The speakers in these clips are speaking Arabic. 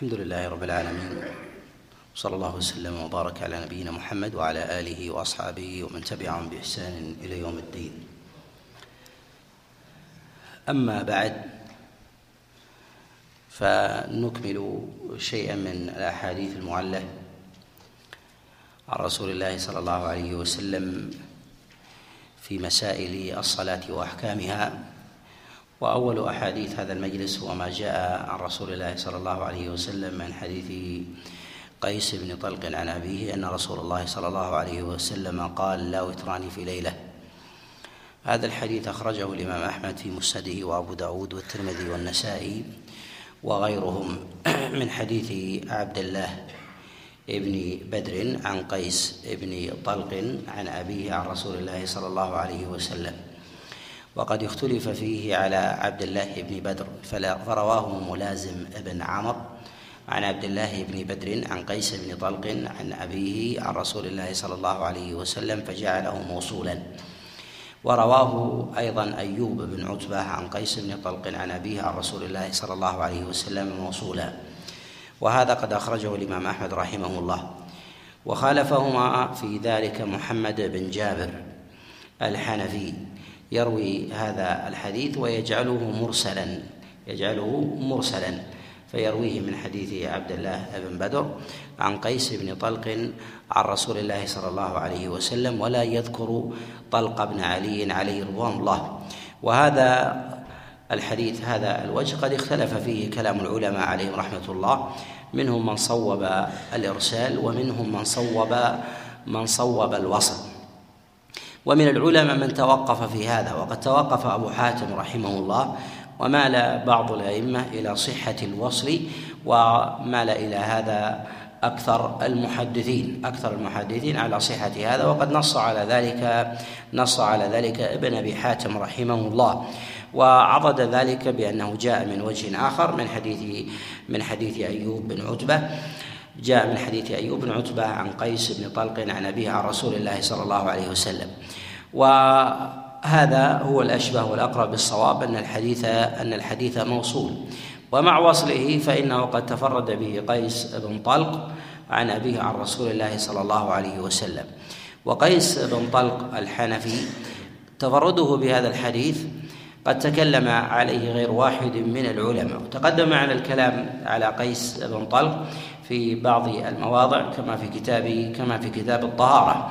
الحمد لله رب العالمين. صلى الله وسلم وبارك على نبينا محمد وعلى آله وأصحابه ومن تبعهم بإحسان إلى يوم الدين. أما بعد فنكمل شيئا من الأحاديث المعلة عن رسول الله صلى الله عليه وسلم في مسائل الصلاة وأحكامها. وأول أحاديث هذا المجلس هو ما جاء عن رسول الله صلى الله عليه وسلم من حديث قيس بن طلق عن أبيه أن رسول الله صلى الله عليه وسلم قال لا وتران في ليلة. هذا الحديث أخرجه الإمام أحمد في مسنده وأبو داود والترمذي والنسائي وغيرهم من حديث عبد الله ابن بدر عن قيس بن طلق عن أبيه عن رسول الله صلى الله عليه وسلم. وقد اختلف فيه على عبد الله بن بدر فرواه ملازم بن عمر عن عبد الله بن بدر عن قيس بن طلق عن أبيه عن رسول الله صلى الله عليه وسلم فجعله موصولا. ورواه أيضا أيوب بن عتبة عن قيس بن طلق عن أبيه عن رسول الله صلى الله عليه وسلم موصولا. وهذا قد أخرجه الإمام أحمد رحمه الله. وخالفهما في ذلك محمد بن جابر الحنفي. يروي هذا الحديث ويجعله مرسلا يجعله مرسلا. فيرويه من حديث عبد الله بن بدر عن قيس بن طلق عن رسول الله صلى الله عليه وسلم ولا يذكر طلق بن علي عليه رضوان الله. وهذا الحديث هذا الوجه قد اختلف فيه كلام العلماء عليهم رحمة الله. منهم من صوب الإرسال ومنهم من صوب من صوب الوصل. ومن العلماء من توقف في هذا وقد توقف أبو حاتم رحمه الله ومال بعض الأئمة إلى صحة الوصل ومال إلى هذا أكثر المحدثين أكثر المحدثين على صحة هذا وقد نص على ذلك نص على ذلك ابن أبي حاتم رحمه الله. وعضد ذلك بأنه جاء من وجه آخر من حديث من حديث أيوب بن عتبة. جاء من حديث أيوب بن عتبة عن قيس بن طلق عن أبيه عن رسول الله صلى الله عليه وسلم. وهذا هو الأشبه والأقرب بالصواب أن الحديث أن الحديث موصول. ومع وصله فإنه قد تفرد به قيس بن طلق عن أبيه عن رسول الله صلى الله عليه وسلم. وقيس بن طلق الحنفي تفرده بهذا الحديث قد تكلم عليه غير واحد من العلماء. وتقدم معنا الكلام على قيس بن طلق في بعض المواضع كما في كتاب كما في كتاب الطهارة.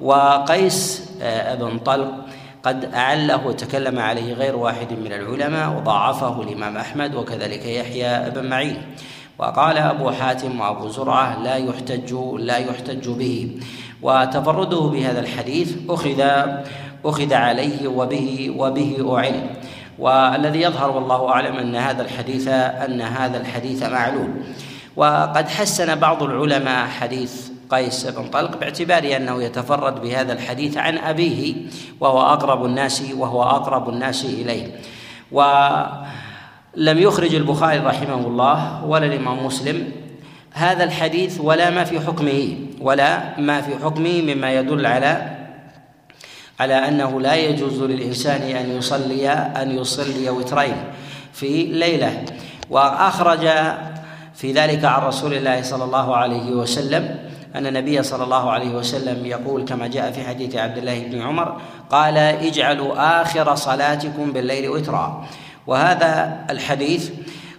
وقيس آه، بن طلق قد أعله وتكلم عليه غير واحد من العلماء وضاعفه الإمام أحمد وكذلك يحيى بن معين. وقال أبو حاتم وأبو زرعة لا يحتج لا يحتج به. وتفرده بهذا الحديث أخذ أخذ عليه وبه وبه أعل والذي يظهر والله أعلم أن هذا الحديث أن هذا الحديث معلول وقد حسن بعض العلماء حديث قيس بن طلق باعتبار أنه يتفرد بهذا الحديث عن أبيه وهو أقرب الناس وهو أقرب الناس إليه. ولم يخرج البخاري رحمه الله ولا الإمام مسلم هذا الحديث ولا ما في حكمه ولا ما في حكمه مما يدل على على أنه لا يجوز للإنسان أن يصلي أن يصلي وترين في ليلة. وأخرج في ذلك عن رسول الله صلى الله عليه وسلم أن النبي صلى الله عليه وسلم يقول كما جاء في حديث عبد الله بن عمر قال اجعلوا آخر صلاتكم بالليل وترا. وهذا الحديث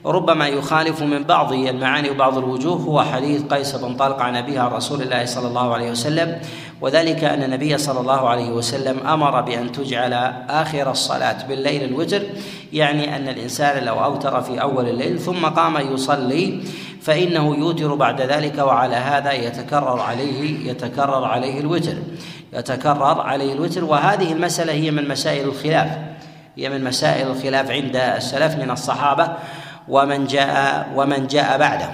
ربما يخالف من بعض المعاني وبعض الوجوه هو حديث قيس بن طلق عن أبيه عن رسول الله صلى الله عليه وسلم وذلك أن النبي صلى الله عليه وسلم أمر بأن تجعل آخر الصلاة بالليل الوتر يعني أن الإنسان لو أوتر في أول الليل ثم قام يصلي فإنه يوتر بعد ذلك وعلى هذا يتكرر عليه يتكرر عليه الوتر يتكرر عليه الوتر. وهذه المسألة هي من مسائل الخلاف هي من مسائل الخلاف عند السلف من الصحابة ومن جاء ومن جاء بعده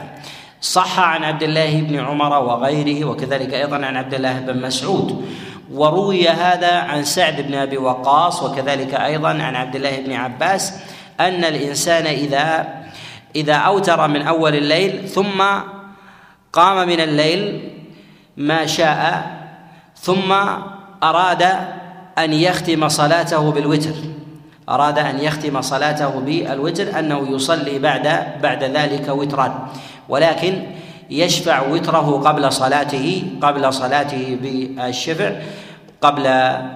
صح عن عبد الله بن عمر وغيره وكذلك أيضا عن عبد الله بن مسعود. وروي هذا عن سعد بن أبي وقاص وكذلك أيضا عن عبد الله بن عباس أن الإنسان إذا إذا أوتر من أول الليل ثم قام من الليل ما شاء ثم أراد أن يختم صلاته بالوتر. أراد أن يختم صلاته بالوتر أنه يصلي بعد بعد ذلك وترا ولكن يشفع وتره قبل صلاته قبل صلاته بالشفع قبل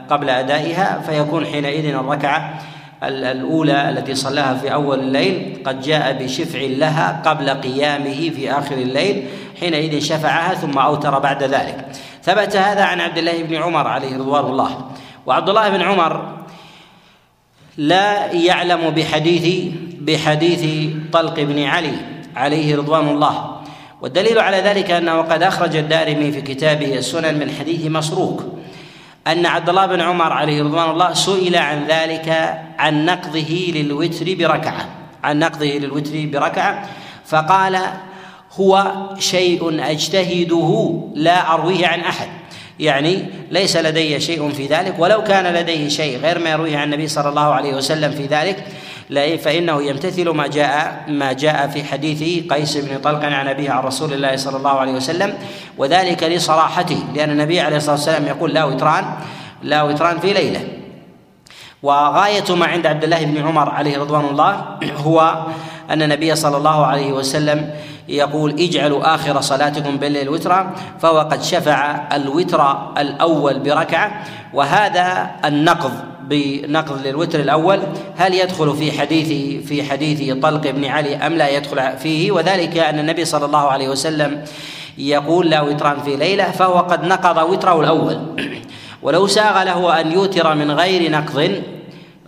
قبل أدائها فيكون حينئذ الركعة الأولى التي صلاها في أول الليل قد جاء بشفع لها قبل قيامه في آخر الليل حينئذ شفعها ثم أوتر بعد ذلك. ثبت هذا عن عبد الله بن عمر عليه رضوان الله. وعبد الله بن عمر لا يعلم بحديث بحديث طلق بن علي عليه رضوان الله. والدليل على ذلك أنه قد أخرج الدارمي في كتابه السنن من حديث مسروق أن عبد الله بن عمر عليه رضوان الله سئل عن ذلك عن نقضه للوتر بركعة عن نقضه للوتر بركعة فقال هو شيء أجتهده لا أرويه عن أحد. يعني ليس لدي شيء في ذلك ولو كان لديه شيء غير ما يرويه عن النبي صلى الله عليه وسلم في ذلك فإنه يمتثل ما جاء ما جاء في حديث قيس بن طلق عن أبيه عن رسول الله صلى الله عليه وسلم وذلك لصراحته لأن النبي عليه الصلاة والسلام يقول لا وتران لا وتران في ليلة. وغاية ما عند عبد الله بن عمر عليه رضوان الله هو أن النبي صلى الله عليه وسلم يقول اجعلوا آخر صلاتكم بالليل وترا فهو قد شفع الوتر الأول بركعة. وهذا النقض بنقض للوتر الأول هل يدخل في حديث في حديث طلق بن علي أم لا يدخل فيه؟ وذلك أن النبي صلى الله عليه وسلم يقول لا وتران في ليلة فهو قد نقض وتره الأول. ولو ساغ له أن يوتر من غير نقض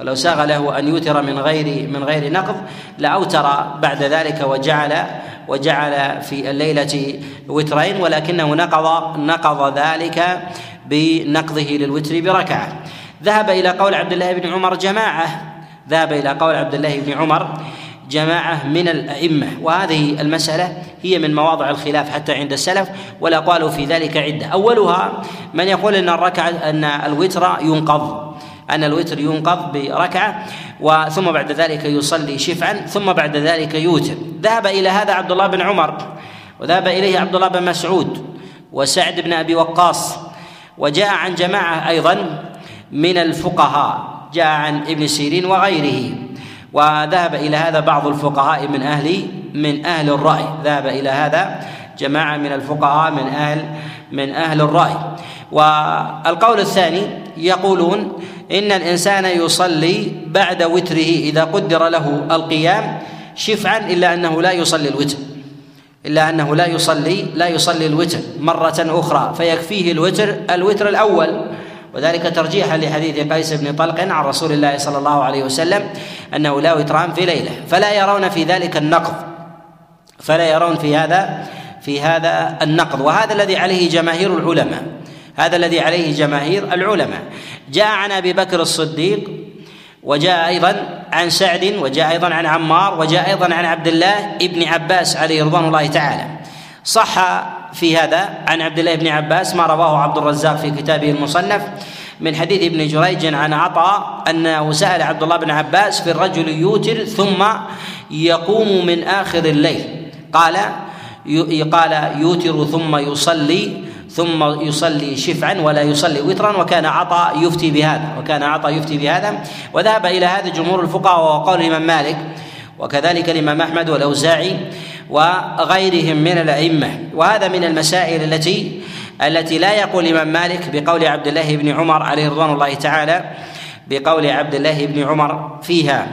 ولو ساغ له أن يوتر من غير من غير نقض لأوتر بعد ذلك وجعل وجعل في الليلة وترين ولكنه نقض نقض ذلك بنقضه للوتر بركعة. ذهب إلى قول عبد الله بن عمر جماعة. ذهب إلى قول عبد الله بن عمر جماعة من الأئمة. وهذه المسألة هي من مواضع الخلاف حتى عند السلف والأقوال في ذلك عدة. أولها من يقول إن الركعه إن الوتر ينقض. أن الوتر ينقض بركعة وثم بعد ذلك يصلي شفعا ثم بعد ذلك يوتر. ذهب إلى هذا عبد الله بن عمر وذهب إليه عبد الله بن مسعود وسعد بن أبي وقاص وجاء عن جماعة أيضا من الفقهاء جاء عن ابن سيرين وغيره. وذهب إلى هذا بعض الفقهاء من أهل من أهل الرأي. ذهب إلى هذا جماعة من الفقهاء من أهل من أهل الرأي. والقول الثاني يقولون إن الإنسان يصلي بعد وتره إذا قدر له القيام شفعا إلا أنه لا يصلي الوتر. إلا أنه لا يصلي لا يصلي الوتر مرة أخرى فيكفيه الوتر الوتر الأول. وذلك ترجيحا لحديث قيس بن طلق عن رسول الله صلى الله عليه وسلم أنه لا وتران في ليلة. فلا يرون في ذلك النقض. فلا يرون في هذا في هذا النقض. وهذا الذي عليه جماهير العلماء. هذا الذي عليه جماهير العلماء. جاء عن أبي بكر الصديق وجاء أيضا عن سعد وجاء أيضا عن عمار وجاء أيضا عن عبد الله ابن عباس عليه رضوان الله تعالى. صح في هذا عن عبد الله بن عباس ما رواه عبد الرزاق في كتابه المصنف من حديث ابن جريج عن عطاء أنه سأل عبد الله بن عباس في الرجل يوتر ثم يقوم من آخر الليل. قال قال يوتر ثم يصلي ثم يصلي شفعا ولا يصلي وترا وكان عطاء يفتي بهذا وكان عطاء يفتي بهذا. وذهب إلى هذا جمهور الفقهاء وقول الإمام مالك وكذلك الإمام أحمد والأوزاعي وغيرهم من الأئمة. وهذا من المسائل التي التي لا يقول الإمام مالك بقول عبد الله بن عمر عليه رضوان الله تعالى بقول عبد الله بن عمر فيها.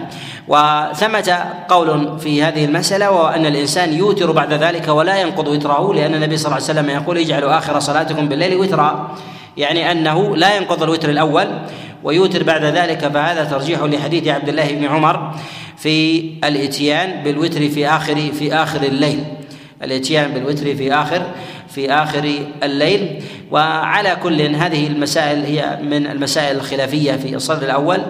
وثمت قول في هذه المسألة وهو أن الإنسان يوتر بعد ذلك ولا ينقض وتره لأن النبي صلى الله عليه وسلم يقول اجعلوا آخر صلاتكم بالليل وترا. يعني أنه لا ينقض الوتر الأول ويوتر بعد ذلك فهذا ترجيح لحديث عبد الله بن عمر في الإتيان بالوتر في آخر في آخر الليل. الإتيان بالوتر في آخر في آخر الليل. وعلى كل هذه المسائل هي من المسائل الخلافية في الصدر الأول.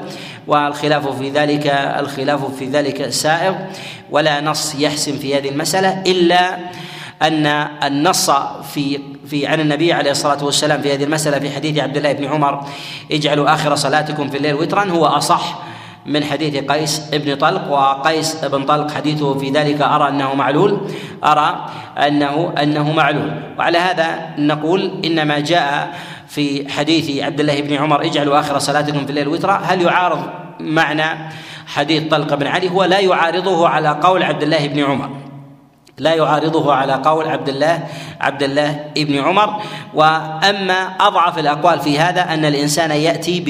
والخلاف في ذلك الخلاف في ذلك سائغ. ولا نص يحسم في هذه المسألة إلا أن النص في في عن النبي عليه الصلاة والسلام في هذه المسألة في حديث عبد الله بن عمر اجعلوا آخر صلاتكم في الليل وترا هو أصح من حديث قيس بن طلق وقيس بن طلق حديثه في ذلك أرى أنه معلول أرى انه أنه معلول. وعلى هذا نقول إنما جاء في حديث عبد الله بن عمر اجعلوا آخر صلاتكم في الليل وترا. هل يعارض معنى حديث طلق بن علي؟ هو لا يعارضه على قول عبد الله بن عمر. لا يعارضه على قول عبد الله عبد الله ابن عمر. وأما أضعف الأقوال في هذا أن الإنسان يأتي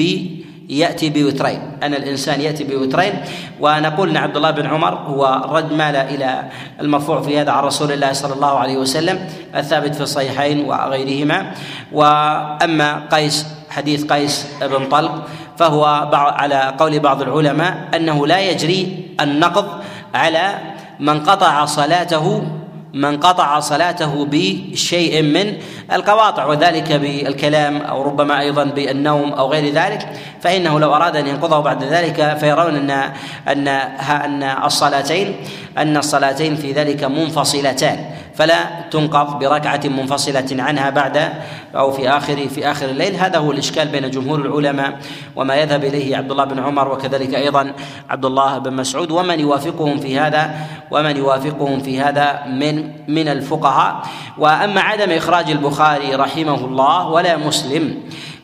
ب يأتي بوترين. ان الإنسان يأتي بوترين. ونقول إن عبد الله بن عمر هو رد مال إلى المرفوع في هذا عن رسول الله صلى الله عليه وسلم الثابت في الصحيحين وغيرهما. وأما قيس حديث قيس بن طلق فهو على قول بعض العلماء أنه لا يجري النقض على من قطع صلاته من قطع صلاته بشيء من القواطع وذلك بالكلام أو ربما أيضا بالنوم أو غير ذلك. فإنه لو أراد أن ينقضه بعد ذلك فيرون أن أن أن الصلاتين أن الصلاتين في ذلك منفصلتان. فلا تنقض بركعة منفصلة عنها بعد أو في آخر في آخر الليل. هذا هو الإشكال بين جمهور العلماء وما يذهب إليه عبد الله بن عمر وكذلك أيضا عبد الله بن مسعود. ومن يوافقهم في هذا ومن يوافقهم في هذا من من الفقهاء. وأما عدم إخراج البخاري رحمه الله ولا مسلم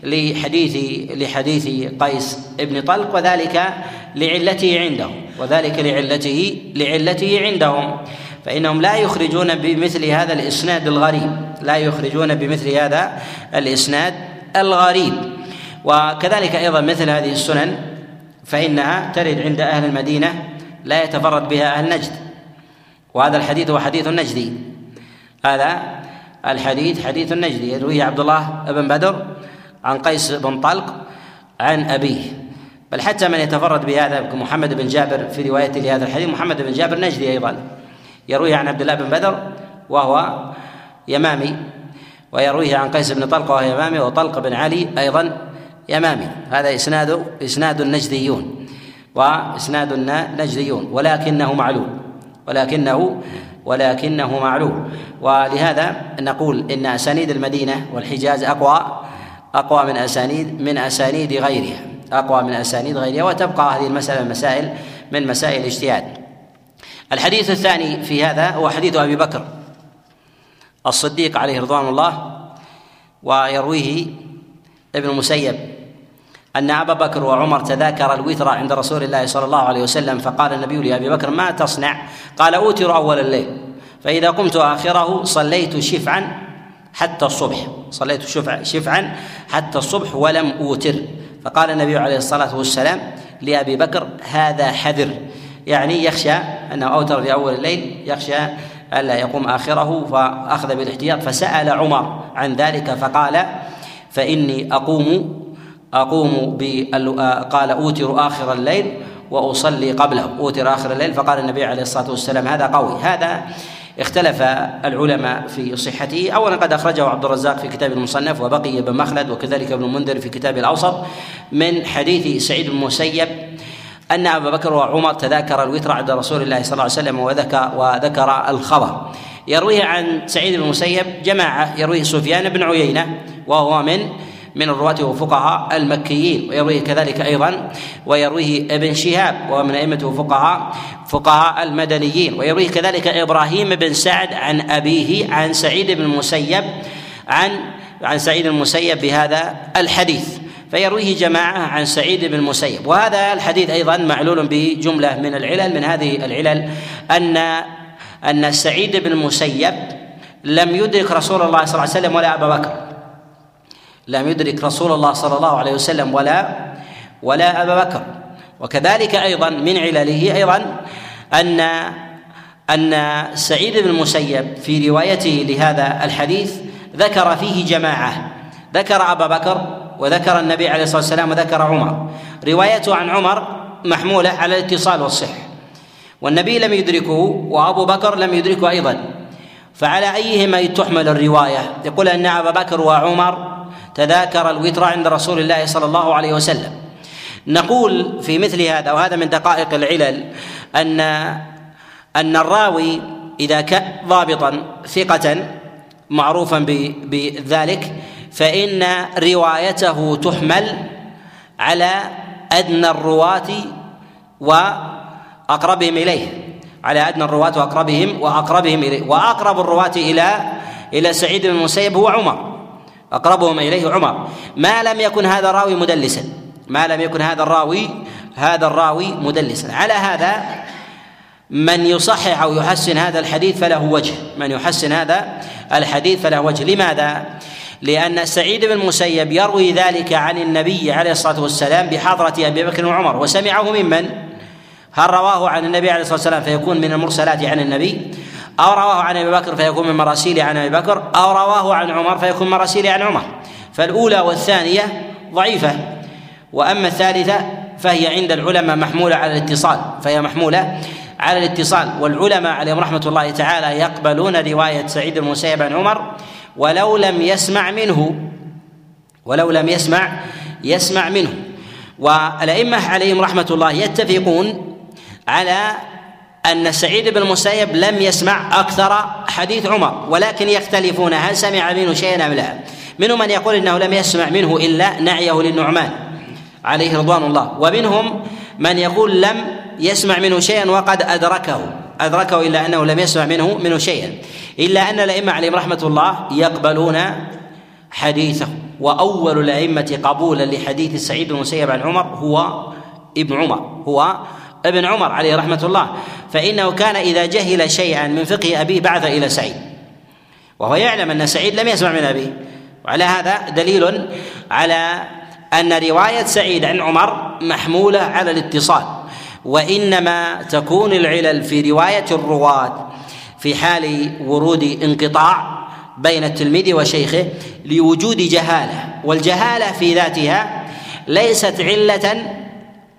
لحديث لحديث قيس بن طلق وذلك لعلته عندهم. وذلك لعلته لعلته عندهم. فإنهم لا يخرجون بمثل هذا الإسناد الغريب. لا يخرجون بمثل هذا الإسناد الغريب. وكذلك أيضا مثل هذه السنن فإنها ترد عند أهل المدينة لا يتفرد بها أهل نجد. وهذا الحديث هو حديث النجدي. هذا الحديث حديث النجدي. يرويه عبد الله بن بدر عن قيس بن طلق عن أبيه. بل حتى من يتفرد بهذا محمد بن جابر في روايته لهذا الحديث محمد بن جابر نجدي أيضا. يرويه عن عبد الله بن بدر وهو يمامي ويرويه عن قيس بن طلق وهو يمامي وطلق بن علي أيضا يمامي. هذا إسناد إسناد النجديون وإسناد النجديون ولكنه معلول ولكنه ولكنه معلول ولهذا نقول إن أسانيد المدينة والحجاز أقوى أقوى من أسانيد من أسانيد غيرها أقوى من أسانيد غيرها وتبقى هذه المسألة مسائل من مسائل الاجتهاد الحديث الثاني في هذا هو حديث أبي بكر الصديق عليه رضوان الله ويرويه ابن المسيب أن أبا بكر وعمر تذاكر الوتر عند رسول الله صلى الله عليه وسلم فقال النبي لأبي بكر ما تصنع؟ قال أوتر أول الليل فإذا قمت آخره صليت شفعا حتى الصبح صليت شفعا شفعا حتى الصبح ولم أوتر فقال النبي عليه الصلاة والسلام لأبي بكر هذا حذر يعني يخشى انه أوتر في أول الليل يخشى ألا يقوم آخره فأخذ بالاحتياط فسأل عمر عن ذلك فقال فإني أقوم أقوم قال أوتر آخر الليل وأصلي قبله. أوتر آخر الليل فقال النبي عليه الصلاة والسلام هذا قوي. هذا اختلف العلماء في صحته. اولا قد أخرجه عبد الرزاق في كتاب المصنف وبقي بن مخلد وكذلك ابن المنذر في كتاب الأوسط من حديث سعيد المسيب أن أبا بكر وعمر تذاكر الوتر عند رسول الله صلى الله عليه وسلم وذكر وذكر الخبر. يرويه عن سعيد بن المسيب جماعة يرويه سفيان بن عيينة وهو من من الرواة وفقهاء المكيين. ويرويه كذلك أيضا ويرويه ابن شهاب وهو من أئمة وفقهاء فقهاء المدنيين. ويرويه كذلك إبراهيم بن سعد عن أبيه عن سعيد بن المسيب عن عن سعيد المسيب بهذا الحديث. فيرويه جماعة عن سعيد بن المسيب. وهذا الحديث أيضا معلول بجملة من العلل من هذه العلل أن أن سعيد بن المسيب لم يدرك رسول الله صلى الله عليه وسلم ولا أبا بكر. لم يدرك رسول الله صلى الله عليه وسلم ولا ولا أبا بكر. وكذلك أيضا من علله أيضا أن أن سعيد بن المسيب في روايته لهذا الحديث ذكر فيه جماعة. ذكر أبا بكر وذكر النبي عليه الصلاة والسلام وذكر عمر. روايته عن عمر محمولة على الاتصال والصح والنبي لم يدركه وأبو بكر لم يدركه أيضا. فعلى أيهما تحمل الرواية؟ يقول أن أبا بكر وعمر تذاكر الوتر عند رسول الله صلى الله عليه وسلم. نقول في مثل هذا وهذا من دقائق العلل ان أن الراوي إذا كان ضابطا ثقة معروفا بذلك فإن روايته تحمل على أدنى الرواة وأقربهم إليه. على أدنى الرواة وأقربهم وأقربهم إليه. وأقرب الرواة إلى إلى سعيد بن المسيب هو عمر. أقربهم إليه عمر. ما لم يكن هذا الراوي مدلسا. ما لم يكن هذا الراوي هذا الراوي مدلسا. على هذا من يصحح أو يحسن هذا الحديث فله وجه. من يحسن هذا الحديث فله وجه. لماذا؟ لأن سعيد بن المسيب يروي ذلك عن النبي عليه الصلاة والسلام بحضرة أبي بكر وعمر. وسمعه ممن؟ هل رواه عن النبي عليه الصلاة والسلام فيكون من المرسلات عن النبي؟ أو رواه عن أبي بكر فيكون من مراسيل عن أبي بكر؟ أو رواه عن عمر فيكون مراسيل عن عمر؟ فالأولى والثانية ضعيفة. وأما الثالثة فهي عند العلماء محمولة على الاتصال. فهي محمولة على الاتصال. والعلماء عليهم رحمة الله تعالى يقبلون رواية سعيد المسيب عن عمر. ولو لم يسمع منه ولو لم يسمع يسمع منه. والأئمة عليهم رحمة الله يتفقون على أن سعيد بن المسيب لم يسمع أكثر حديث عمر ولكن يختلفون هل سمع منه شيئا أم لا. منهم من يقول إنه لم يسمع منه إلا نعيه للنعمان عليه رضوان الله. ومنهم من يقول لم يسمع منه شيئا وقد أدركه أدركه إلا أنه لم يسمع منه منه شيئا. إلا أن الأئمة عليهم رحمة الله يقبلون حديثه وأول الأئمة قبولا لحديث سعيد بن المسيب عن عمر هو ابن عمر هو ابن عمر عليه رحمة الله. فإنه كان إذا جهل شيئا من فقه أبيه بعث إلى سعيد. وهو يعلم أن سعيد لم يسمع من أبيه. وعلى هذا دليل على أن رواية سعيد عن عمر محمولة على الاتصال. وإنما تكون العلل في رواية الرواة في حال ورود انقطاع بين التلميذ وشيخه لوجود جهالة والجهالة في ذاتها ليست علة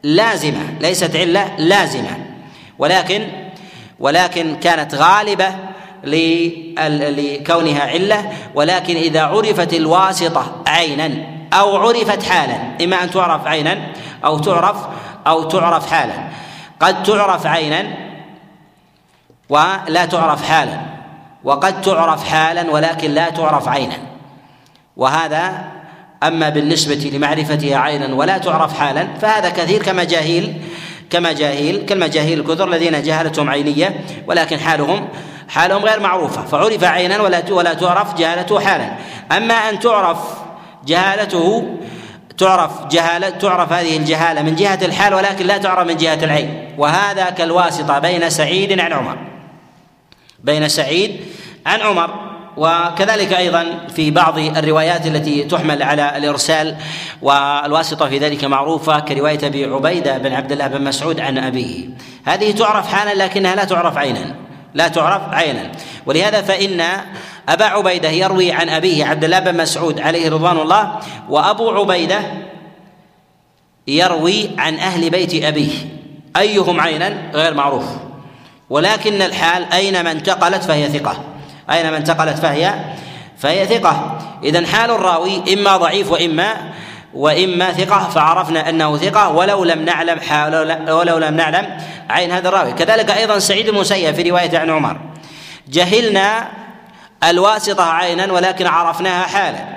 لازمة ليست علة لازمة ولكن ولكن كانت غالبة لكونها علة ولكن إذا عرفت الواسطة عينا أو عرفت حالا إما أن تعرف عينا أو تعرف أو تعرف حالا قد تعرف عينا ولا تعرف حالا. وقد تعرف حالا ولكن لا تعرف عينا. وهذا أما بالنسبة لمعرفتها عينا ولا تعرف حالا فهذا كثير كمجاهيل كمجاهيل كالمجاهيل الكثر الذين جهالتهم عينية ولكن حالهم حالهم غير معروفة. فعرف عينا ولا ولا تعرف جهالته حالا. أما أن تعرف جهالته تعرف جهالة تعرف هذه الجهالة من جهة الحال ولكن لا تعرف من جهة العين. وهذا كالواسطة بين سعيد عن عمر. بين سعيد عن عمر. وكذلك أيضا في بعض الروايات التي تحمل على الإرسال والواسطة في ذلك معروفة كرواية أبي عبيدة بن عبد الله بن مسعود عن أبيه. هذه تعرف حالا لكنها لا تعرف عينا. لا تعرف عينا. ولهذا فإن أبا عبيدة يروي عن أبيه عبد الله بن مسعود عليه رضوان الله وأبو عبيدة يروي عن أهل بيت أبيه. أيهم عينا؟ غير معروف. ولكن الحال أينما انتقلت فهي ثقة. أينما انتقلت فهي فهي ثقة. إذا حال الراوي إما ضعيف وإما وإما ثقة فعرفنا أنه ثقة ولو لم نعلم ولو لم نعلم عين هذا الراوي. كذلك أيضا سعيد المسيب في رواية عن عمر. جهلنا الواسطة عينا ولكن عرفناها حالا.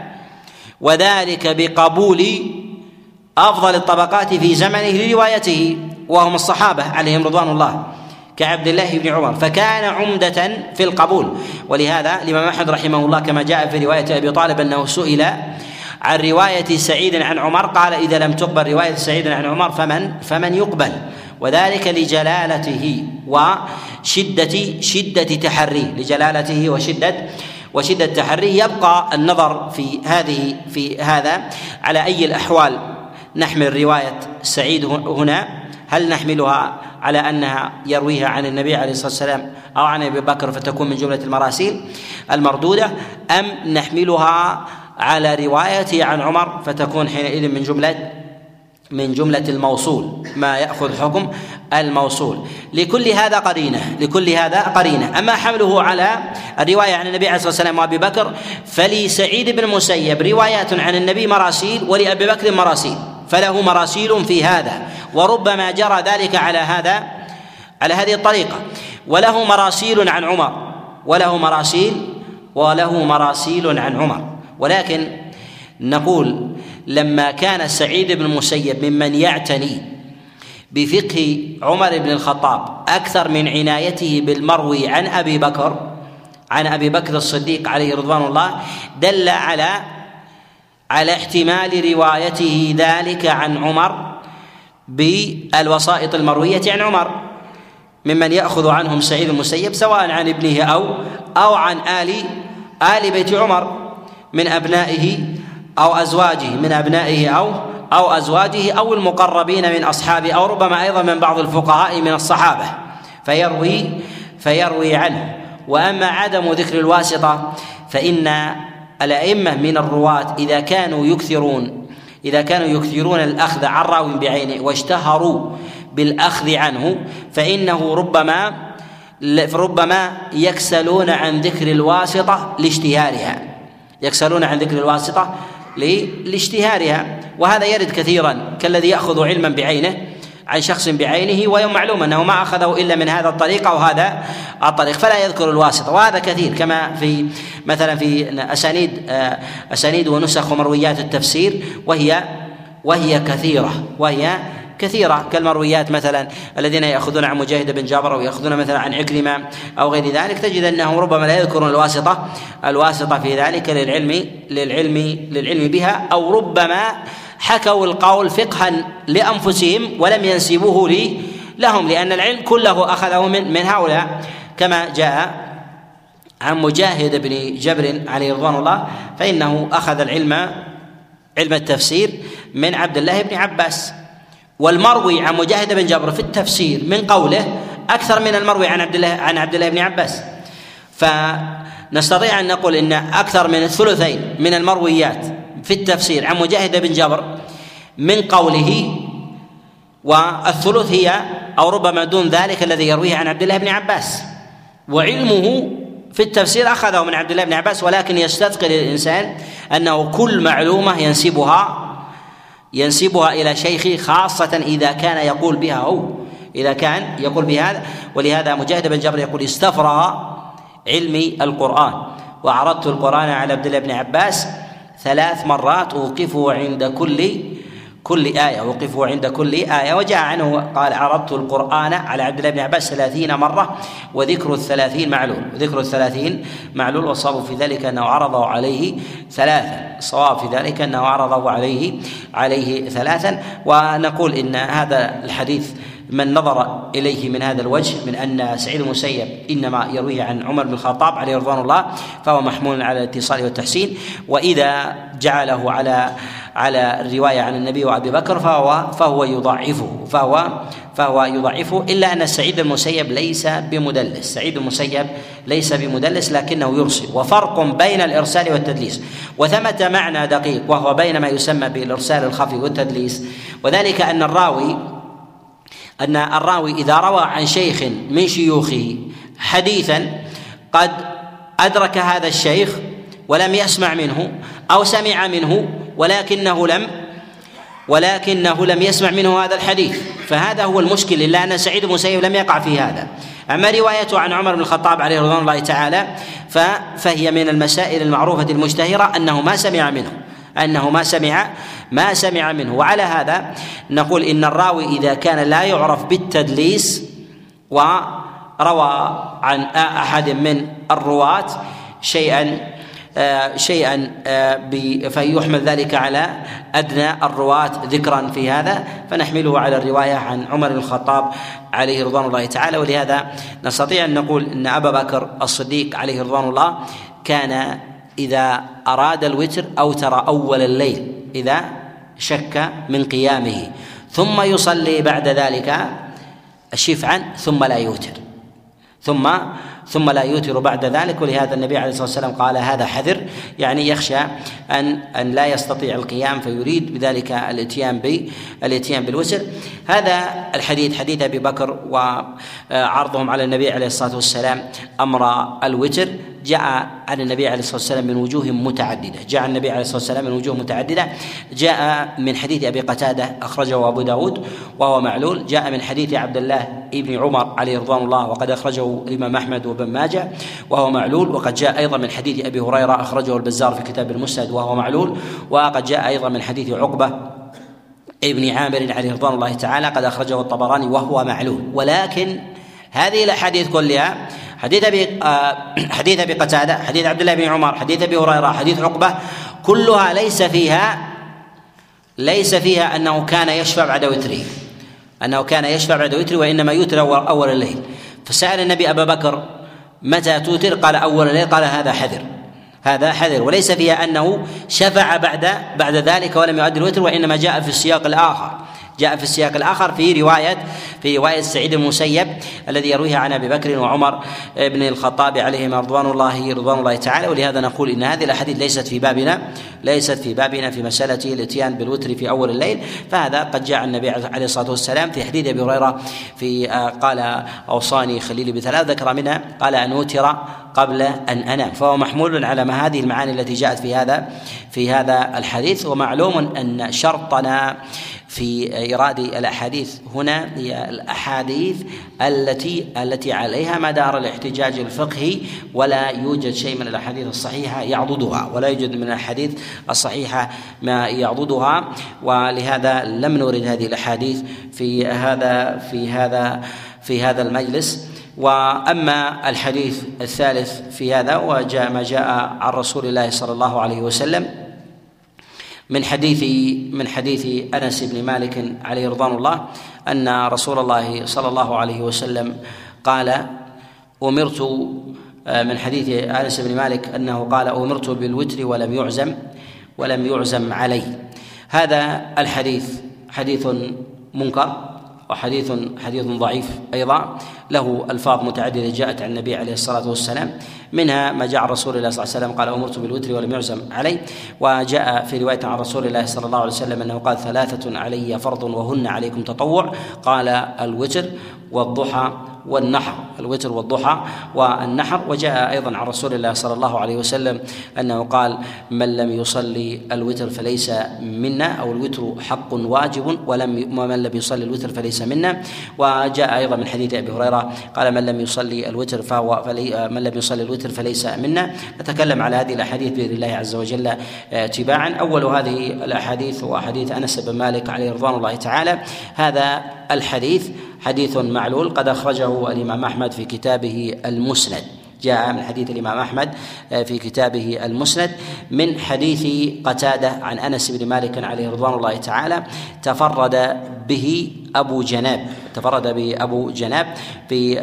وذلك بقبول أفضل الطبقات في زمنه لروايته وهم الصحابة عليهم رضوان الله. كعبد الله بن عمر فكان عمدة في القبول. ولهذا الإمام أحمد رحمه الله كما جاء في رواية أبي طالب أنه سئل عن رواية سعيد عن عمر قال إذا لم تقبل رواية سعيد عن عمر فمن؟ فمن يقبل؟ وذلك لجلالته وشدة شدة تحريه لجلالته وشدة وشدة تحريه. يبقى النظر في هذه في هذا على أي الأحوال نحمل رواية سعيد هنا؟ هل نحملها على أنها يرويها عن النبي عليه الصلاة والسلام أو عن أبي بكر فتكون من جملة المراسيل المردودة أم نحملها على روايته عن عمر فتكون حينئذ من جمله من جملة الموصول ما يأخذ حكم الموصول. لكل هذا قرينة لكل هذا قرينة. أما حمله على الرواية عن النبي عليه الصلاة والسلام وأبي بكر فلسعيد بن المسيب روايات عن النبي مراسيل ولأبي بكر مراسيل. فله مراسيل في هذا وربما جرى ذلك على هذا على هذه الطريقة. وله مراسيل عن عمر وله مراسيل وله مراسيل عن عمر. ولكن نقول لما كان سعيد بن المسيب ممن يعتني بفقه عمر بن الخطاب أكثر من عنايته بالمروي عن أبي بكر عن أبي بكر الصديق عليه رضوان الله دل على على احتمال روايته ذلك عن عمر بالوسائط المروية عن عمر ممن يأخذ عنهم سعيد المسيب سواء عن ابنه أو أو عن آل آل بيت عمر من أبنائه أو أزواجه من أبنائه أو أو أزواجه أو المقربين من أصحابه أو ربما أيضا من بعض الفقهاء من الصحابة. فيروي فيروي عنه. وأما عدم ذكر الواسطة فإن الأئمة من الرواة إذا كانوا يكثرون إذا كانوا يكثرون الأخذ عن راو بعينه واشتهروا بالأخذ عنه فإنه ربما ربما يكسلون عن ذكر الواسطة لاشتهارها. يكسلون عن ذكر الواسطة لاشتهارها. وهذا يرد كثيرا كالذي يأخذ علما بعينه عن شخص بعينه ويوم معلوم أنه ما أخذه إلا من هذا الطريق أو هذا الطريق فلا يذكر الواسطة وهذا كثير كما في مثلا في أسانيد آه، أسانيد ونسخ ومرويات التفسير وهي وهي كثيرة وهي كثيرة كالمرويات مثلا الذين يأخذون عن مجاهد بن جابر أو يأخذون مثلا عن عكرمة أو غير ذلك تجد أنهم ربما لا يذكرون الواسطة الواسطة في ذلك للعلم للعلم للعلم بها أو ربما حكوا القول فقها لأنفسهم ولم ينسبوه لي لهم لأن العلم كله أخذه من من هؤلاء. كما جاء عن مجاهد بن جبر عليه رضوان الله فإنه أخذ العلم علم التفسير من عبد الله بن عباس. والمروي عن مجاهد بن جبر في التفسير من قوله أكثر من المروي عن عبد الله عن عبد الله بن عباس. فنستطيع أن نقول إن أكثر من الثلثين من المرويات في التفسير عن مجاهد بن جبر من قوله والثلث هي أو ربما دون ذلك الذي يرويه عن عبد الله بن عباس. وعلمه في التفسير أخذه من عبد الله بن عباس ولكن يستثقل الإنسان أنه كل معلومة ينسبها ينسبها إلى شيخه خاصة إذا كان يقول بها هو إذا كان يقول بهذا ولهذا مجاهد بن جبر يقول استفرغ علمي القرآن وعرضت القرآن على عبد الله بن عباس ثلاث مرات أوقفه عند كل كل آية أوقفه عند كل آية. وجاء عنه قال عرضت القرآن على عبد الله بن عباس ثلاثين مرة وذكر الثلاثين معلول ذكر الثلاثين معلول والصواب في ذلك أنه عرضه عليه ثلاثا الصواب في ذلك أنه عرضه عليه عليه ثلاثا. ونقول إن هذا الحديث من نظر إليه من هذا الوجه من أن سعيد المسيب إنما يرويه عن عمر بن الخطاب عليه رضوان الله فهو محمول على الاتصال والتحسين. وإذا جعله على على الرواية عن النبي وأبي بكر فهو فهو يضعفه فهو فهو يضعفه إلا أن سعيد المسيب ليس بمدلس، سعيد المسيب ليس بمدلس لكنه يرسل، وفرق بين الإرسال والتدليس، وثمة معنى دقيق وهو بين ما يسمى بالإرسال الخفي والتدليس، وذلك أن الراوي أن الراوي إذا روى عن شيخ من شيوخه حديثا قد أدرك هذا الشيخ ولم يسمع منه أو سمع منه ولكنه لم ولكنه لم يسمع منه هذا الحديث. فهذا هو المشكل إلا أن سعيد بن مسيب لم يقع في هذا. أما روايته عن عمر بن الخطاب عليه رضوان الله تعالى فهي من المسائل المعروفة المشتهرة أنه ما سمع منه. أنه ما سمع ما سمع منه. وعلى هذا نقول إن الراوي إذا كان لا يعرف بالتدليس وروى عن أحد من الرواة شيئا آه، شيئا آه، فيحمل ذلك على أدنى الرواة ذكرا في هذا. فنحمله على الرواية عن عمر الخطاب عليه رضوان الله تعالى. ولهذا نستطيع أن نقول إن أبا بكر الصديق عليه رضوان الله كان إذا أراد الوتر أوتر أول الليل إذا شك من قيامه. ثم يصلي بعد ذلك الشفعا ثم لا يوتر. ثم ثم لا يوتر بعد ذلك. ولهذا النبي عليه الصلاة والسلام قال هذا حذر يعني يخشى أن أن لا يستطيع القيام فيريد بذلك الإتيان بالاتيان بالوتر. هذا الحديث حديث أبي بكر وعرضهم على النبي عليه الصلاة والسلام أمر الوتر. جاء عن النبي عليه الصلاة والسلام من وجوه متعددة، جاء عن النبي عليه الصلاة والسلام من وجوه متعددة، جاء من حديث أبي قتادة أخرجه أبو داود وهو معلول، جاء من حديث عبد الله بن عمر عليه رضوان الله وقد أخرجه الإمام أحمد وابن ماجه وهو معلول، وقد جاء أيضا من حديث أبي هريرة أخرجه البزار في كتاب المسند وهو معلول، وقد جاء أيضا من حديث عقبة ابن عامر عليه رضوان الله تعالى قد أخرجه الطبراني وهو معلول، ولكن هذه الأحاديث كلها حديث أبي آه، حديث أبي قتادة حديث عبد الله بن عمر حديث أبي هريرة حديث عقبة كلها ليس فيها ليس فيها أنه كان يشفع بعد وتره أنه كان يشفع بعد وتر وإنما يوتر أول الليل. فسأل النبي ابا بكر متى توتر؟ قال أول الليل قال هذا حذر هذا حذر. وليس فيها أنه شفع بعد بعد ذلك ولم يؤدي الوتر وإنما جاء في السياق الآخر. جاء في السياق الآخر في رواية في رواية سعيد المسيب الذي يرويها عن أبي بكر وعمر بن الخطاب عليهما رضوان الله رضوان الله تعالى. ولهذا نقول إن هذه الأحاديث ليست في بابنا ليست في بابنا في مسألة الاتيان بالوتر في أول الليل. فهذا قد جاء النبي عليه الصلاة والسلام في حديث أبي هريرة في آه، قال أوصاني خليلي بثلاث ذكر منها قال أن اوتر قبل أن أنام. فهو محمول على ما هذه المعاني التي جاءت في هذا في هذا الحديث. ومعلوم أن شرطنا في إيراد الأحاديث. هنا هي الأحاديث التي التي عليها مدار الاحتجاج الفقهي ولا يوجد شيء من الأحاديث الصحيحة يعضدها ولا يوجد من الأحاديث الصحيحة ما يعضدها. ولهذا لم نورد هذه الأحاديث في هذا في هذا في هذا المجلس. وأما الحديث الثالث في هذا وجاء ما جاء عن رسول الله صلى الله عليه وسلم من حديث من حديث أنس بن مالك عليه رضوان الله أن رسول الله صلى الله عليه وسلم قال أمرت آه، من حديث أنس بن مالك أنه قال أمرت بالوتر ولم يعزم ولم يعزم علي. هذا الحديث حديث منكر وحديث حديث ضعيف أيضا له ألفاظ متعددة جاءت عن النبي عليه الصلاة والسلام. منها ما جاء عن رسول الله صلى الله عليه وسلم قال أمرت بالوتر ولم يعزم علي. وجاء في رواية عن رسول الله صلى الله عليه وسلم أنه قال ثلاثة علي فرض وهن عليكم تطوع. قال الوتر والضحى والنحر. الوتر والضحى والنحر. وجاء أيضا عن رسول الله صلى الله عليه وسلم أنه قال من لم يصلي الوتر فليس منا أو الوتر حق واجب ولم ومن لم يصلي الوتر فليس منا. وجاء أيضا من حديث أبي هريرة قال من لم يصلي الوتر فهو فلي من لم يصلي الوتر فليس منا. نتكلم على هذه الأحاديث بإذن الله عز وجل آه، تباعا. أول هذه الأحاديث هو حديث أنس بن مالك عليه رضوان الله تعالى. هذا الحديث حديث معلول قد أخرجه الإمام أحمد في كتابه المسند. جاء من حديث الإمام أحمد آه، في كتابه المسند من حديث قتادة عن أنس بن مالك عليه رضوان الله تعالى تفرد به أبو جناب تفرد به أبو جناب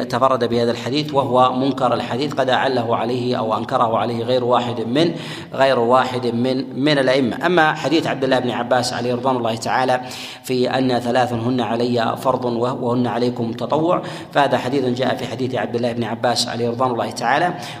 تفرد بهذا الحديث وهو منكر الحديث قد أعله عليه أو أنكره عليه غير واحد من غير واحد من من الأئمة. أما حديث عبد الله بن عباس عليه رضوان الله تعالى في أن ثلاث هن علي فرض وهن عليكم تطوع فهذا حديث جاء في حديث عبد الله بن عباس عليه رضوان الله تعالى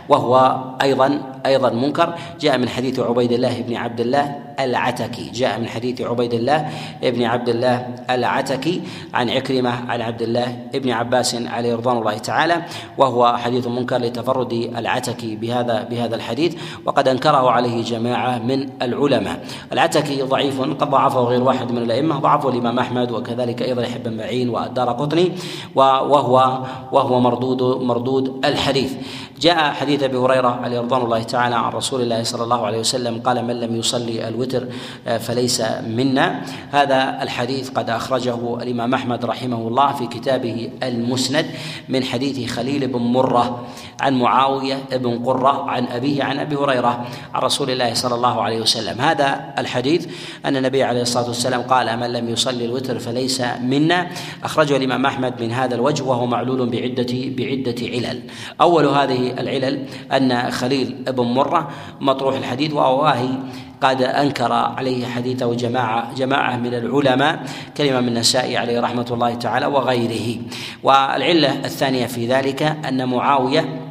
وهو أيضا أيضا منكر. جاء من حديث عبيد الله بن عبد الله العتكي. جاء من حديث عبيد الله بن عبد الله العتكي عن عكرمة عن عبد الله بن عباس عليه رضوان الله تعالى وهو حديث منكر لتفرد العتكي بهذا بهذا الحديث. وقد أنكره عليه جماعة من العلماء. العتكي ضعيف قد ضعفه غير واحد من الأئمة. ضعفه الإمام أحمد وكذلك أيضا يحيى بن معين والدار قطني وهو وهو مردود مردود الحديث. جاء حديث أبي هريرة عليه رضوان الله تعالى عن رسول الله صلى الله عليه وسلم قال من لم يصلي الوتر آه، فليس منا. هذا الحديث قد أخرجه الإمام أحمد رحمه الله في كتابه المسند من حديث خليل بن مرة. عن معاوية بن قرة عن أبيه عن أبي هريرة عن رسول الله صلى الله عليه وسلم. هذا الحديث أن النبي عليه الصلاة والسلام قال من لم يصلي الوتر فليس منا. أخرجه الإمام أحمد من هذا الوجه وهو معلول بعدة بعدة علل. أول هذه العلل أن خليل بن مرة مطروح الحديث وأواهي قد أنكر عليه حديثه جماعة جماعة من العلماء كلمة من النسائي عليه رحمة الله تعالى وغيره. والعلة الثانية في ذلك أن معاوية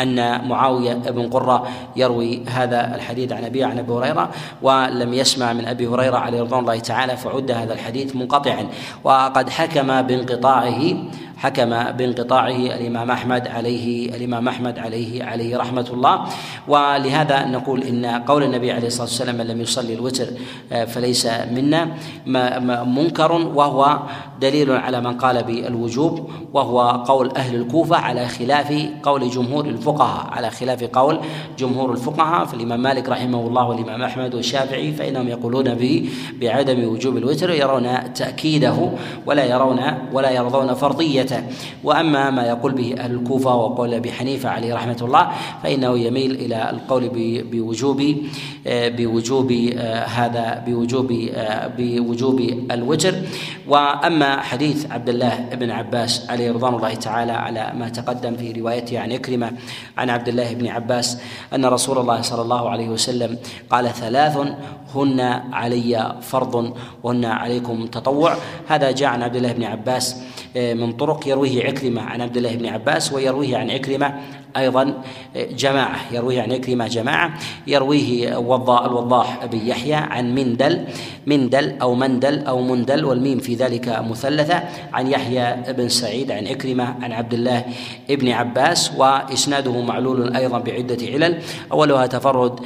أن معاوية بن قرة يروي هذا الحديث عن أبي عن أبي هريرة ولم يسمع من أبي هريرة عليه رضوان الله تعالى فعد هذا الحديث منقطعا. وقد حكم بانقطاعه حكم بانقطاعه الإمام أحمد عليه الإمام أحمد عليه عليه رحمة الله. ولهذا نقول إن قول النبي عليه الصلاة والسلام من لم يصلي الوتر آه، فليس منا منكر وهو دليل على من قال بالوجوب وهو قول أهل الكوفة على خلاف قول جمهور الفقهاء. على خلاف قول جمهور الفقهاء فالإمام مالك رحمه الله والإمام أحمد والشافعي فإنهم يقولون به بعدم وجوب الوتر يرون تأكيده ولا يرون ولا يرضون فرضيه وأما ما يقول به أهل الكوفة وقول أبي حنيفة عليه رحمة الله فإنه يميل إلى القول بوجوب بوجوب هذا بوجوب بوجوب الوتر. وأما أما حديث عبد الله بن عباس عليه رضوان الله تعالى على ما تقدم في روايته عن إكرمة عن عبد الله بن عباس أن رسول الله صلى الله عليه وسلم قال ثلاث هن علي فرض وهن عليكم تطوع. هذا جاء عن عبد الله بن عباس آه، من طرق يرويه عكرمة عن عبد الله بن عباس ويرويه عن عكرمة أيضا جماعة يرويه عن عكرمة جماعة يرويه الوضاح بن يحيى عن مندل مندل أو مندل أو مندل والميم في ذلك مثلثة عن يحيى بن سعيد عن عكرمة عن عبد الله بن عباس وإسناده معلول أيضا بعدة علل. أولها تفرد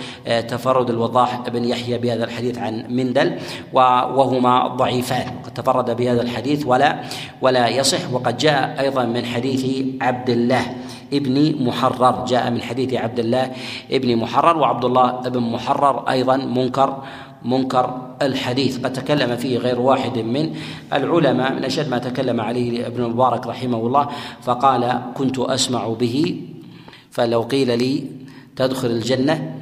تفرد الوضاح بن يحيى بهذا الحديث عن مندل وهما ضعيفان قد تفرد بهذا الحديث ولا ولا يصح وقد جاء أيضا من حديث عبد الله ابن محرر. جاء من حديث عبد الله ابن محرر وعبد الله بن محرر أيضا. منكر منكر الحديث. قد تكلم فيه غير واحد من العلماء. من أشد ما تكلم عليه ابن المبارك رحمه الله فقال كنت أسمع به فلو قيل لي تدخل الجنة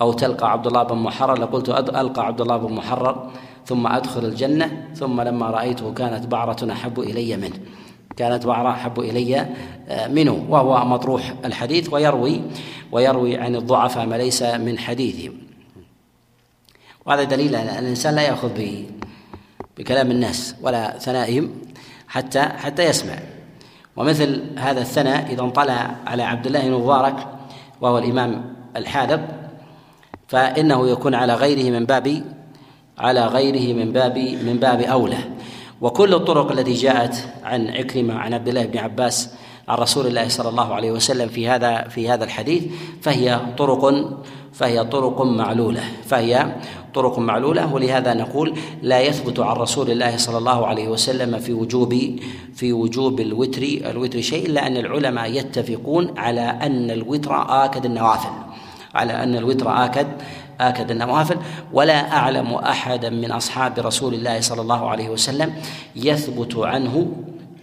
أو تلقى عبد الله بن محرر لقلت ألقى عبد الله بن محرر ثم أدخل الجنة ثم لما رأيته كانت بعرة أحب إلي منه. كانت بعرة أحب إلي آه، منه وهو مطروح الحديث ويروي ويروي عن الضعفاء ما ليس من حديثهم. وهذا دليل أن الإنسان لا يأخذ بكلام الناس ولا ثنائهم حتى حتى يسمع. ومثل هذا الثناء إذا انطلع على عبد الله بن مبارك وهو الإمام الحاذق فإنه يكون على غيره من باب على غيره من باب من باب أولى. وكل الطرق التي جاءت عن عكرمة عن عبد الله بن عباس عن رسول الله صلى الله عليه وسلم في هذا في هذا الحديث فهي طرق فهي طرق معلولة فهي طرق معلولة ولهذا نقول لا يثبت عن رسول الله صلى الله عليه وسلم في وجوب في وجوب الوتر الوتر شيء إلا أن العلماء يتفقون على أن الوتر آكد النوافل على أن الوتر آكد آكد النوافل ولا أعلم أحدا من أصحاب رسول الله صلى الله عليه وسلم يثبت عنه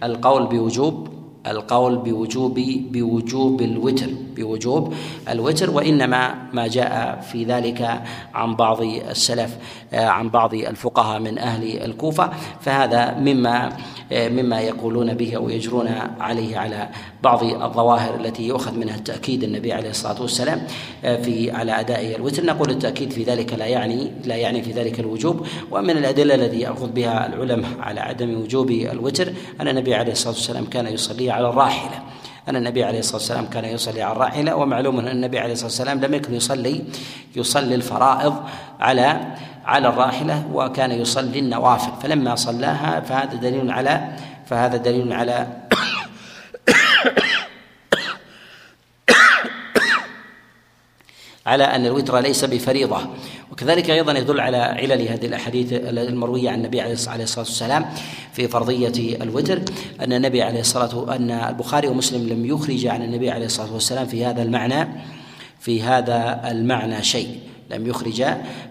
القول بوجوب القول بوجوب بوجوب الوتر بوجوب الوتر وإنما ما جاء في ذلك عن بعض السلف عن بعض الفقهاء من أهل الكوفة. فهذا مما مما يقولون به أو يجرون عليه على بعض الظواهر التي يؤخذ منها التأكيد النبي عليه الصلاة والسلام في على أداء الوتر. نقول التأكيد في ذلك لا يعني لا يعني في ذلك الوجوب. ومن الأدلة التي يأخذ بها العلماء على عدم وجوب الوتر أن النبي عليه الصلاة والسلام كان يصلي على الراحلة. أن النبي عليه الصلاة والسلام كان يصلي على الراحلة ومعلوم أن النبي عليه الصلاة والسلام لم يكن يصلي يصلي الفرائض على على الراحلة وكان يصلي النوافل فلما صلاها فهذا دليل على فهذا دليل على على أن الوتر ليس بفريضة. وكذلك أيضا يدل على علل هذه الأحاديث المروية عن النبي عليه الصلاة والسلام في فرضية الوتر. أن النبي عليه الصلاة أن البخاري ومسلم لم يخرج عن النبي عليه الصلاة والسلام في هذا المعنى في هذا المعنى شيء. لم يخرج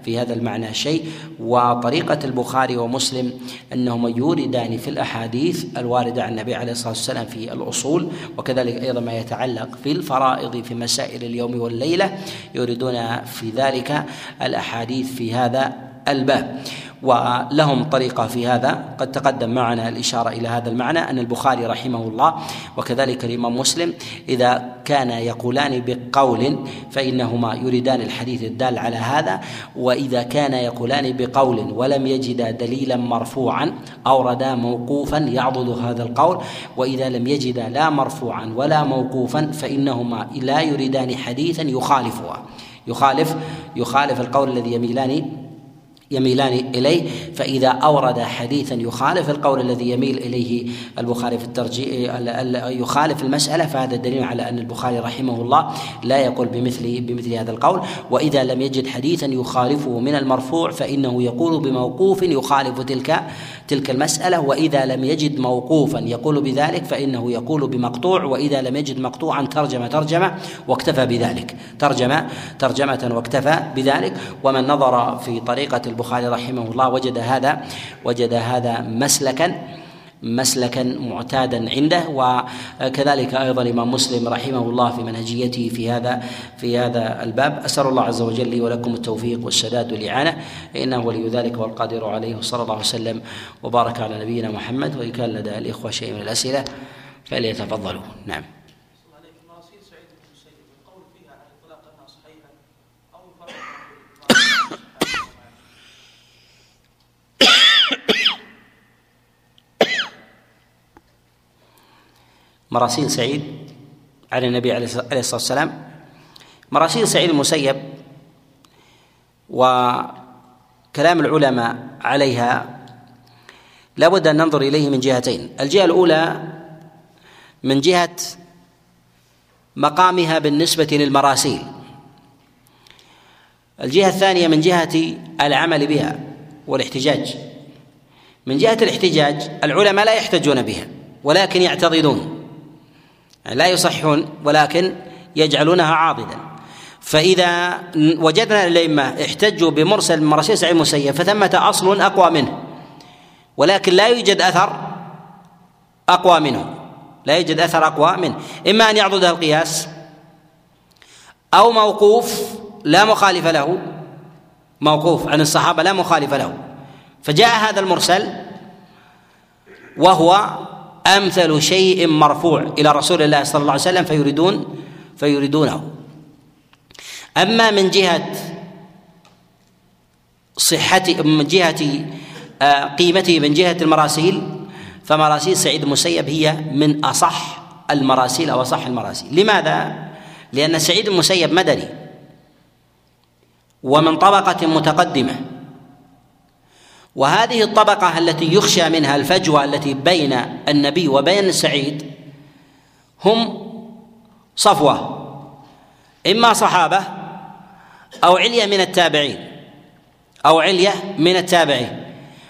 في هذا المعنى شيء. وطريقة البخاري ومسلم أنهما يوردان في الأحاديث الواردة عن النبي عليه الصلاة والسلام في الأصول وكذلك أيضا ما يتعلق في الفرائض في مسائل اليوم والليلة يوردون في ذلك الأحاديث في هذا الباب. ولهم طريقة في هذا. قد تقدم معنا الإشارة إلى هذا المعنى أن البخاري رحمه الله وكذلك الإمام مسلم إذا كان يقولان بقول فإنهما يريدان الحديث الدال على هذا وإذا كان يقولان بقول ولم يجدا دليلا مرفوعا أوردا موقوفا يعضد هذا القول وإذا لم يجدا لا مرفوعا ولا موقوفا فإنهما لا يريدان حديثا يخالفها. يخالف يخالف القول الذي يميلان يميلان إليه فإذا أورد حديثا يخالف القول الذي يميل إليه البخاري في الترجيح يخالف المسألة فهذا دليل على أن البخاري رحمه الله لا يقول بمثل بمثل هذا القول. وإذا لم يجد حديثا يخالفه من المرفوع فإنه يقول بموقوف يخالف تلك تلك المسألة. وإذا لم يجد موقوفا يقول بذلك فإنه يقول بمقطوع. وإذا لم يجد مقطوعا ترجم ترجمه واكتفى بذلك. ترجم ترجمة واكتفى بذلك. ومن نظر في طريقة البخاري رحمه الله وجد هذا وجد هذا مسلكا مسلكا معتادا عنده. وكذلك أيضا الإمام مسلم رحمه الله في منهجيته في هذا في هذا الباب. أسأل الله عز وجل لي ولكم التوفيق والسداد والإعانة. انه ولي ذلك والقادر عليه وصلى الله وسلم. وبارك على نبينا محمد. وإن كان لدى الإخوة شيء من الأسئلة فليتفضلوا. نعم. مراسيل سعيد عن النبي عليه الصلاه والسلام. مراسيل سعيد المسيب وكلام العلماء عليها لا بد أن ننظر إليه من جهتين. الجهة الأولى من جهة مقامها بالنسبة للمراسيل. الجهة الثانية من جهة العمل بها والاحتجاج. من جهة الاحتجاج العلماء لا يحتجون بها ولكن يعتضدون يعني لا يصحون ولكن يجعلونها عاضدا فإذا وجدنا الأئمة احتجوا بمرسل مراسيل سعيد المسيب فثمة أصل أقوى منه ولكن لا يوجد أثر أقوى منه. لا يوجد أثر أقوى منه. إما أن يعضد القياس أو موقوف لا مخالف له موقوف عن الصحابة لا مخالف له. فجاء هذا المرسل وهو أمثل شيء مرفوع إلى رسول الله صلى الله عليه وسلم فيريدون فيريدونه. أما من جهة صحة من جهة آه، قيمته من جهة المراسيل فمراسيل سعيد المسيب هي من أصح المراسيل أو أصح المراسيل. لماذا؟ لأن سعيد المسيب مدني ومن طبقة متقدمة. وهذه الطبقة التي يخشى منها الفجوة التي بين النبي وبين سعيد هم صفوة إما صحابة أو علية من التابعين أو علية من التابعين.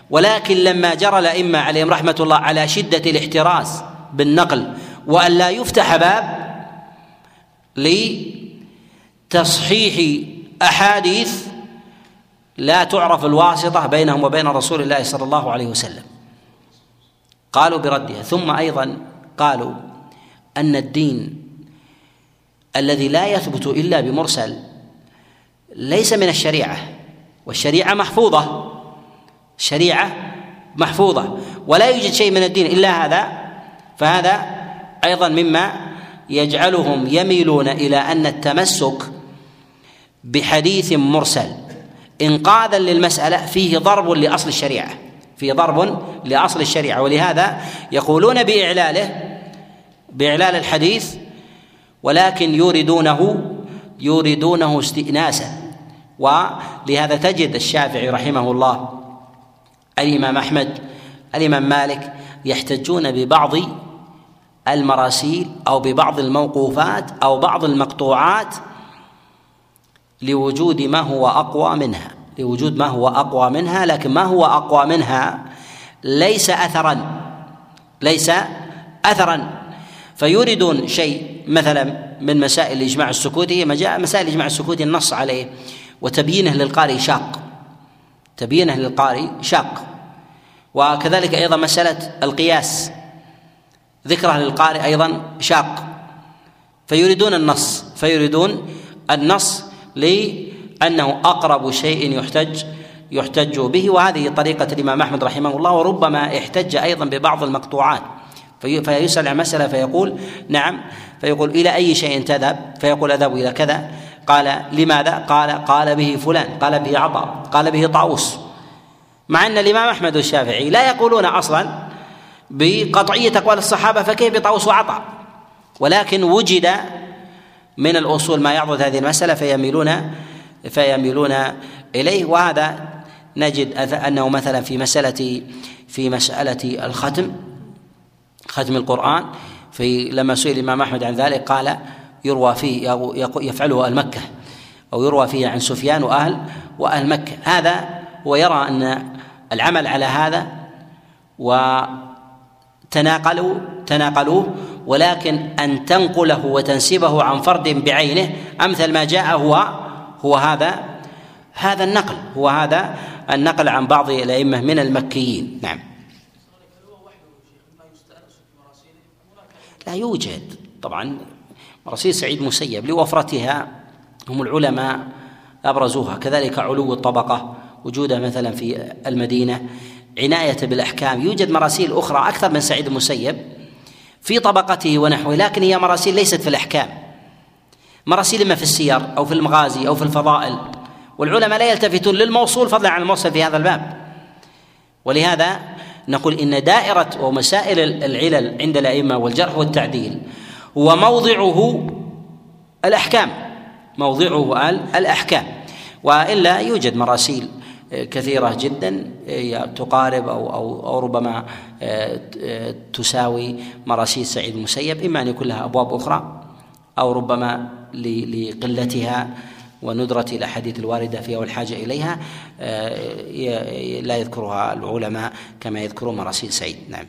ولكن لما جرى الأئمة عليهم رحمة الله على شدة الاحتراز بالنقل وأن لا يفتح باب لتصحيح أحاديث لا تعرف الواسطة بينهم وبين رسول الله صلى الله عليه وسلم. قالوا بردها ثم أيضا قالوا أن الدين الذي لا يثبت إلا بمرسل ليس من الشريعة والشريعة محفوظة شريعة محفوظة ولا يوجد شيء من الدين إلا هذا فهذا أيضا مما يجعلهم يميلون إلى أن التمسك بحديث مرسل. انقاذا للمسألة فيه ضرب لأصل الشريعة. فيه ضرب لأصل الشريعة. ولهذا يقولون بإعلاله بإعلال الحديث ولكن يوردونه يوردونه استئناسا. ولهذا تجد الشافعي رحمه الله الإمام أحمد الإمام مالك يحتجون ببعض المراسيل أو ببعض الموقوفات أو بعض المقطوعات لوجود ما هو أقوى منها. لوجود ما هو أقوى منها لكن ما هو أقوى منها ليس اثرا. ليس اثرا. فيوردون شيء مثلا من مسائل الاجماع السكوتي مسائل الاجماع السكوتي النص عليه وتبيينه للقارئ شاق. تبيينه للقارئ شاق. وكذلك أيضا مسألة القياس. ذكره للقارئ أيضا شاق. فيريدون النص. فيريدون النص لأنه أقرب شيء يحتج يحتج به وهذه طريقة الإمام أحمد رحمه الله وربما احتج أيضا ببعض المقطوعات. فيسأل عن مسألة فيقول نعم. فيقول إلى أي شيء تذهب؟ فيقول أذهب إلى كذا. قال لماذا؟ قال قال به فلان قال به عطاء قال به طاووس. مع أن الإمام أحمد والشافعي لا يقولون أصلا بقطعية أقوال الصحابة فكيف بطاووس وعطاء؟ ولكن وجد من الأصول ما يعضد هذه المسألة فيميلون فيميلون إليه. وهذا نجد أنه مثلا في مسألة في مسألة الختم ختم القرآن في لما سئل الإمام أحمد عن ذلك قال يروى فيه يفعله أهل مكة أو يروى فيه عن سفيان وأهل وأهل مكة. هذا ويرى أن العمل على هذا وتناقلوا تناقلوه ولكن أن تنقله وتنسبه عن فرد بعينه أمثل ما جاء هو هو هذا هذا النقل هو هذا النقل عن بعض الأئمة من المكيين. نعم. لا يوجد. طبعا مراسيل سعيد مسيب لوفرتها هم العلماء أبرزوها. كذلك علو الطبقة وجودها مثلا في المدينة عناية بالأحكام. يوجد مراسيل أخرى أكثر من سعيد المسيب في طبقته ونحوه لكن هي مراسيل ليست في الأحكام. مراسيل إما في السير أو في المغازي أو في الفضائل. والعلماء لا يلتفتون للموصول فضلا عن المرسل في هذا الباب. ولهذا نقول إن دائرة ومسائل العلل عند الأئمة والجرح والتعديل هو موضعه الأحكام. موضعه الأحكام. وإلا يوجد مراسيل كثيرة جدا تقارب أو أو أو ربما تساوي مراسيل سعيد المسيب إما أن يكون لها أبواب أخرى أو ربما لقلتها وندرة الأحاديث الواردة فيها والحاجة إليها لا يذكرها العلماء كما يذكرون مراسيل سعيد. نعم.